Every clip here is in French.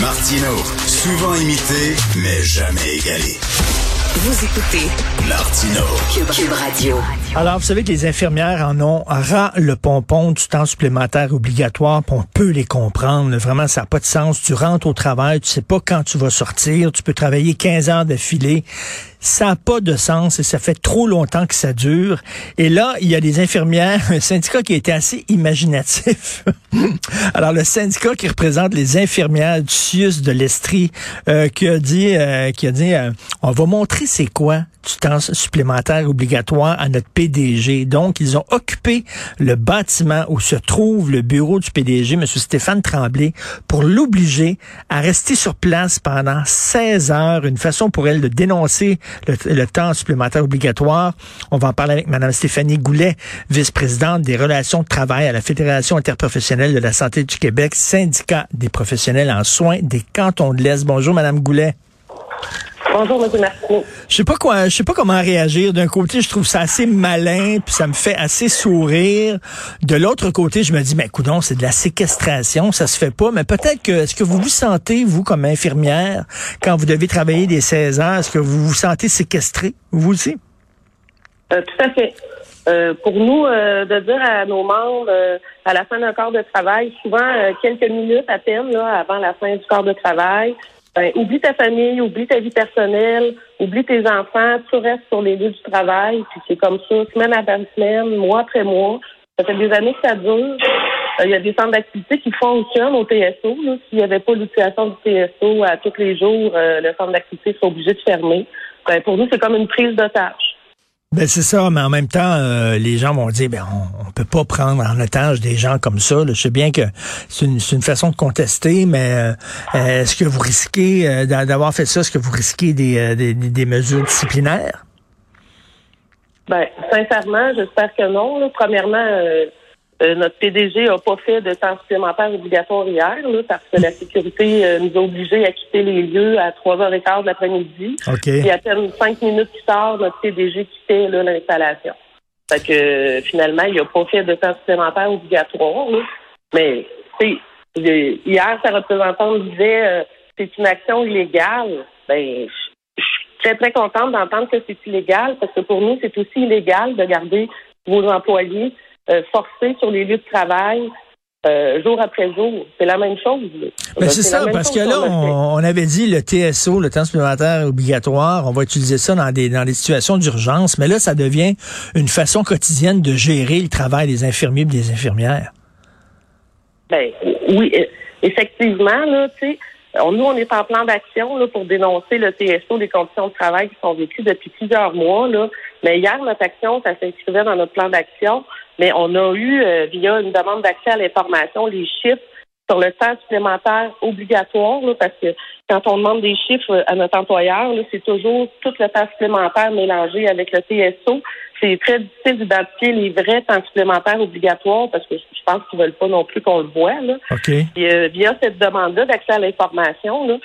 Martino, souvent imité, mais jamais égalé. Vous écoutez Martino. Cube, Cube Radio. Alors, vous savez que les infirmières en ont ras le pompon du temps supplémentaire obligatoire, on peut les comprendre. Vraiment, ça n'a pas de sens. Tu rentres au travail, tu sais pas quand tu vas sortir, tu peux travailler 15 heures d'affilée. Ça n'a pas de sens et ça fait trop longtemps que ça dure. Et là, il y a des infirmières, un syndicat qui a été assez imaginatif. Alors, le syndicat qui représente les infirmières du CIUS de l'Estrie, euh, qui a dit, euh, qui a dit, euh, on va montrer c'est quoi du temps supplémentaire obligatoire à notre PDG. Donc, ils ont occupé le bâtiment où se trouve le bureau du PDG, M. Stéphane Tremblay, pour l'obliger à rester sur place pendant 16 heures, une façon pour elle de dénoncer le, temps supplémentaire obligatoire. On va en parler avec Mme Stéphanie Goulet, vice-présidente des relations de travail à la Fédération interprofessionnelle de la santé du Québec, syndicat des professionnels en soins des cantons de l'Est. Bonjour, Mme Goulet. Bonjour, M. Martineau. Je sais pas quoi, je sais pas comment réagir. D'un côté, je trouve ça assez malin, puis ça me fait assez sourire. De l'autre côté, je me dis, mais coudon, c'est de la séquestration, ça se fait pas. Mais peut-être que, est-ce que vous vous sentez, vous, comme infirmière, quand vous devez travailler des 16 heures, est-ce que vous vous sentez séquestré, vous aussi? Euh, tout à fait. Euh, pour nous, euh, de dire à nos membres, à la fin d'un corps de travail, souvent quelques minutes à peine là, avant la fin du corps de travail, ben, oublie ta famille, oublie ta vie personnelle, oublie tes enfants, tu restes sur les lieux du travail, puis c'est comme ça, semaine après semaine, mois après mois. Ça fait des années que ça dure. Euh, il y a des centres d'activité qui fonctionnent au TSO. S'il n'y avait pas l'utilisation du TSO à tous les jours, euh, le centre d'activité serait obligé de fermer. Ben, pour nous, c'est comme une prise tâche. Ben c'est ça, mais en même temps, euh, les gens vont dire, ben on, on peut pas prendre en otage des gens comme ça. Je sais bien que c'est une, une, façon de contester, mais euh, est-ce que vous risquez euh, d'avoir fait ça, est-ce que vous risquez des, des, des mesures disciplinaires? Ben sincèrement, j'espère que non. Premièrement, euh, notre PDG n'a pas fait de temps supplémentaire obligatoire hier, là, parce que la sécurité euh, nous a obligés à quitter les lieux à 3h15 de l'après-midi. Okay. Et à peine cinq minutes plus tard, notre PDG quittait l'installation. Fait que euh, finalement, il n'a pas fait de temps supplémentaire obligatoire. Là. Mais hier, sa représentante disait c'est une action illégale. Ben, je suis très, très contente d'entendre que c'est illégal, parce que pour nous, c'est aussi illégal de garder vos employés euh, forcé sur les lieux de travail euh, jour après jour. C'est la même chose. Ben c'est ça, parce que là, on, avait dit le TSO, le temps supplémentaire obligatoire, on va utiliser ça dans des, dans des situations d'urgence, mais là, ça devient une façon quotidienne de gérer le travail des infirmiers et des infirmières. Ben oui, e, effectivement, là, tu sais, nous, on est en plan d'action pour dénoncer le TSO, les conditions de travail qui sont vécues depuis plusieurs mois. Là. Mais hier, notre action, ça s'inscrivait dans notre plan d'action. Mais on a eu, euh, via une demande d'accès à l'information, les chiffres sur le temps supplémentaire obligatoire, parce que quand on demande des chiffres à notre employeur, c'est toujours tout le temps supplémentaire mélangé avec le TSO. C'est très difficile d'identifier les vrais temps supplémentaires obligatoires parce que je pense qu'ils veulent pas non plus qu'on le voit. Là. Et, euh, via cette demande-là d'accès à l'information, là,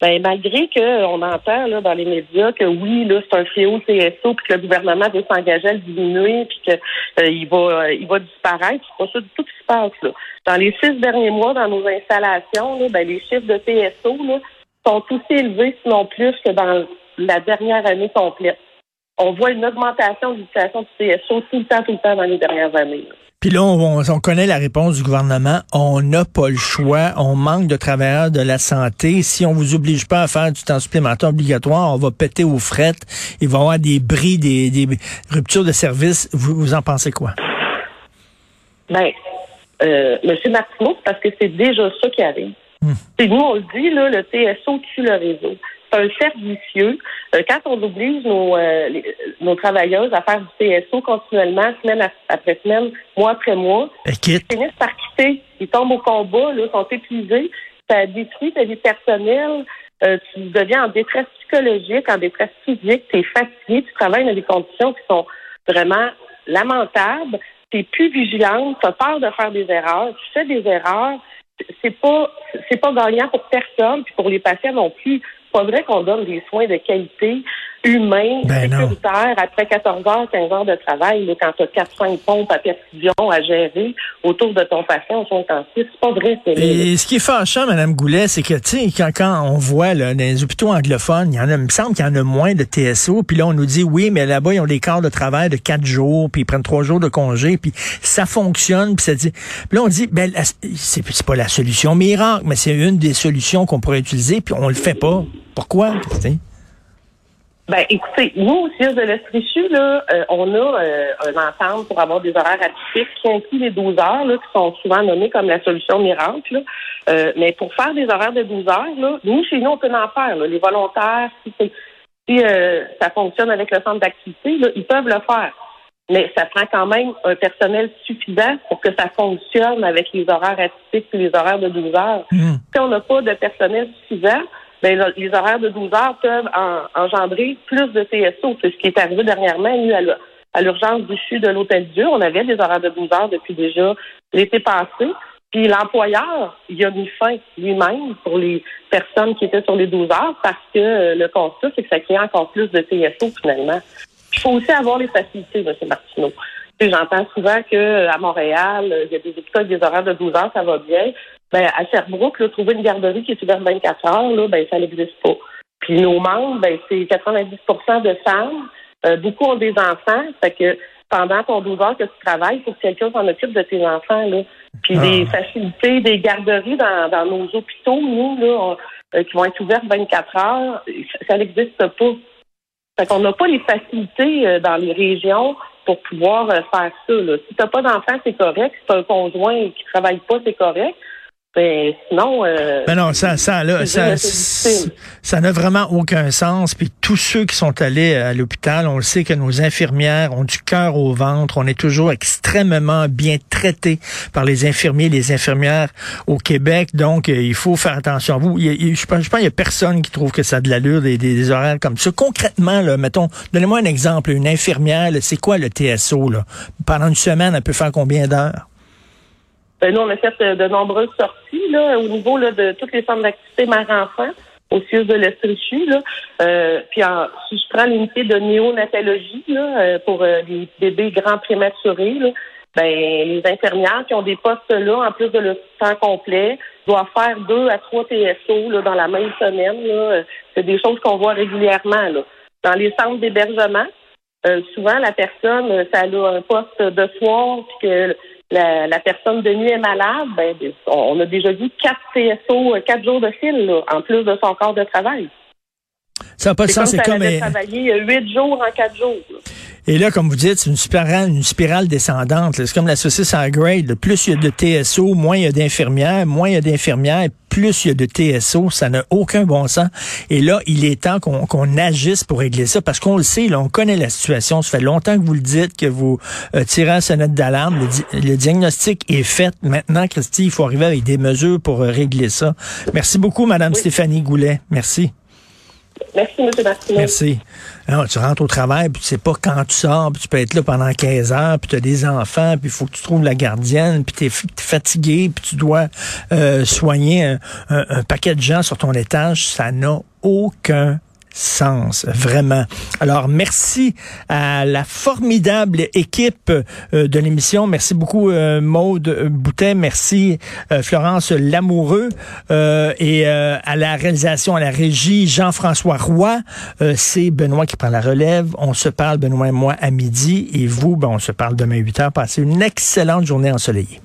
ben, malgré qu'on entend là, dans les médias que oui, là, c'est un fléau CSO, puis que le gouvernement veut s'engager à le diminuer, puis qu'il euh, va euh, il va disparaître, c'est pas ça du tout qui se passe. Là. Dans les six derniers mois, dans nos installations, là, ben, les chiffres de TSO là, sont aussi élevés, sinon plus, que dans la dernière année complète. On voit une augmentation de l'utilisation du TSO tout le temps, tout le temps dans les dernières années. Puis là, on, connaît la réponse du gouvernement. On n'a pas le choix. On manque de travailleurs de la santé. Si on vous oblige pas à faire du temps supplémentaire obligatoire, on va péter aux frettes. Il va y avoir des bris, des, ruptures de service. Vous, vous en pensez quoi? Ben, euh, M. Martineau, parce que c'est déjà ça qui arrive. Hmm. Nous, on le dit, là, le TSO tue le réseau c'est un cercle vicieux. Euh, quand on oblige nos, euh, nos travailleuses à faire du TSO continuellement, semaine après semaine, mois après mois, ils finissent par quitter. Ils tombent au combat, là, sont épuisés. Ça détruit ta vie personnelle. Euh, tu deviens en détresse psychologique, en détresse physique. Tu es fatigué. Tu travailles dans des conditions qui sont vraiment lamentables. Tu es plus vigilante. Tu as peur de faire des erreurs. Tu fais des erreurs c'est pas c'est pas gagnant pour personne puis pour les patients non plus pas vrai qu'on donne des soins de qualité humain, Ben non. sécuritaire, après 14 heures, 15 heures de travail, là, quand tu as 4-5 pompes à perfusion à gérer autour de ton patient soins intensifs. C'est pas vrai, c'est Et ce qui est fâchant, Mme Goulet, c'est que, tu sais, quand, quand on voit là, dans les hôpitaux anglophones, il y en a, il me semble qu'il y en a moins de TSO, puis là, on nous dit, oui, mais là-bas, ils ont des quarts de travail de quatre jours, puis ils prennent trois jours de congé, puis ça fonctionne, puis ça dit... Puis là, on dit, ben, c'est pas la solution miracle, mais c'est une des solutions qu'on pourrait utiliser, puis on le fait pas. Pourquoi? tu sais? Ben, écoutez, nous, au siège de l'Estrichu, là, euh, on a euh, un entente pour avoir des horaires atypiques qui incluent les 12 heures, là, qui sont souvent nommés comme la solution miracle. là. Euh, mais pour faire des horaires de 12 heures, là, nous, chez nous, on peut en faire. là. Les volontaires, si, si euh, ça fonctionne avec le centre d'activité, là, ils peuvent le faire. Mais ça prend quand même un personnel suffisant pour que ça fonctionne avec les horaires atypiques et les horaires de 12 heures. Hmm. Si on n'a pas de personnel suffisant, ben, les horaires de 12 heures peuvent en- engendrer plus de TSO. C'est ce qui est arrivé dernièrement nous, à l'u- à l'urgence du CHU de l'Hôtel Dieu. On avait des horaires de 12 heures depuis déjà l'été passé. Puis l'employeur, il a mis fin lui-même pour les personnes qui étaient sur les 12 heures parce que euh, le constat, c'est que ça crée encore plus de TSO finalement. Il faut aussi avoir les facilités, M. Martineau. J'entends souvent qu'à Montréal, euh, il y a des hôpitaux avec des horaires de 12 heures, ça va bien. Ben, à Sherbrooke, là, trouver une garderie qui est ouverte 24 heures, là, ben, ça n'existe pas. Puis nos membres, ben, c'est 90% de femmes. Euh, beaucoup ont des enfants. Fait que pendant ton 12 heures que tu travailles, il faut que quelqu'un s'en occupe de tes enfants. Là. Puis Ah. des facilités, des garderies dans, dans nos hôpitaux, nous, là, on- euh, qui vont être ouvertes 24 heures, ça, n'existe pas. Fait qu'on n'a pas les facilités euh, dans les régions pour pouvoir faire ça. Là. Si t'as pas d'enfant, c'est correct. Si t'as un conjoint qui travaille pas, c'est correct. Ben, sinon, euh, Ben non, ça, ça, là, ça, ça n'a vraiment aucun sens. Puis tous ceux qui sont allés à l'hôpital, on le sait que nos infirmières ont du cœur au ventre. On est toujours extrêmement bien traités par les infirmiers, les infirmières au Québec. Donc, euh, il faut faire attention à vous. Il il je pense, je pense qu'il y a personne qui trouve que ça a de l'allure des, des, des horaires comme ça. Concrètement, là, mettons, donnez-moi un exemple. Une infirmière, c'est quoi le TSO là? Pendant une semaine, elle peut faire combien d'heures? Ben, nous, on a fait euh, de nombreuses sorties là, au niveau là, de toutes les centres d'activité mère-enfant au CIUS de l'Estrichu. Euh, puis en- si je prends l'unité de néonatologie là, euh, pour euh, les bébés grands prématurés, là, ben, les infirmières qui ont des postes là, en plus de le temps complet, doivent faire deux à trois TSO là, dans la même semaine. C'est des choses qu'on voit régulièrement. Là. Dans les centres d'hébergement, euh, souvent la personne, ça a un poste de soir, puis que la, la personne de nuit est malade, ben, on a déjà vu quatre TSO, euh, quatre jours de fil, là, en plus de son corps de travail. Ça n'a pas de C'est comme sens. C'est elle comme avait euh, travaillé euh, huit jours en quatre jours. là. Et là, comme vous dites, c'est une spirale, une spirale descendante. C'est comme la saucisse en grade. Plus il y a de TSO, moins il y a d'infirmières. Moins il y a d'infirmières, plus il y a de TSO. Ça n'a aucun bon sens. Et là, il est temps qu'on qu'on agisse pour régler ça parce qu'on le sait, là, on connaît la situation. Ça fait longtemps que vous le dites, que vous euh, tirez la sonnette d'alarme. Le, di- le diagnostic est fait. Maintenant, Christy, il faut arriver avec des mesures pour euh, régler ça. Merci beaucoup, Madame Oui. Stéphanie Goulet. Merci. Merci, M. Martineau. Merci. Tu rentres au travail, puis tu sais pas quand tu sors, puis tu peux être là pendant 15 heures, puis tu as des enfants, puis il faut que tu trouves la gardienne, puis tu es, fatigué, puis tu dois euh, soigner un paquet de gens sur ton étage. Ça n'a aucun sens, vraiment. Alors, merci à la formidable équipe euh, de l'émission. Merci beaucoup, euh, Maude Boutet. Merci, euh, Florence Lamoureux. Euh, et à la réalisation, à la régie, Jean-François Roy. C'est Benoît qui prend la relève. On se parle, Benoît et moi, à midi. Et vous, ben, on se parle demain 8 heures. Passez une excellente journée ensoleillée.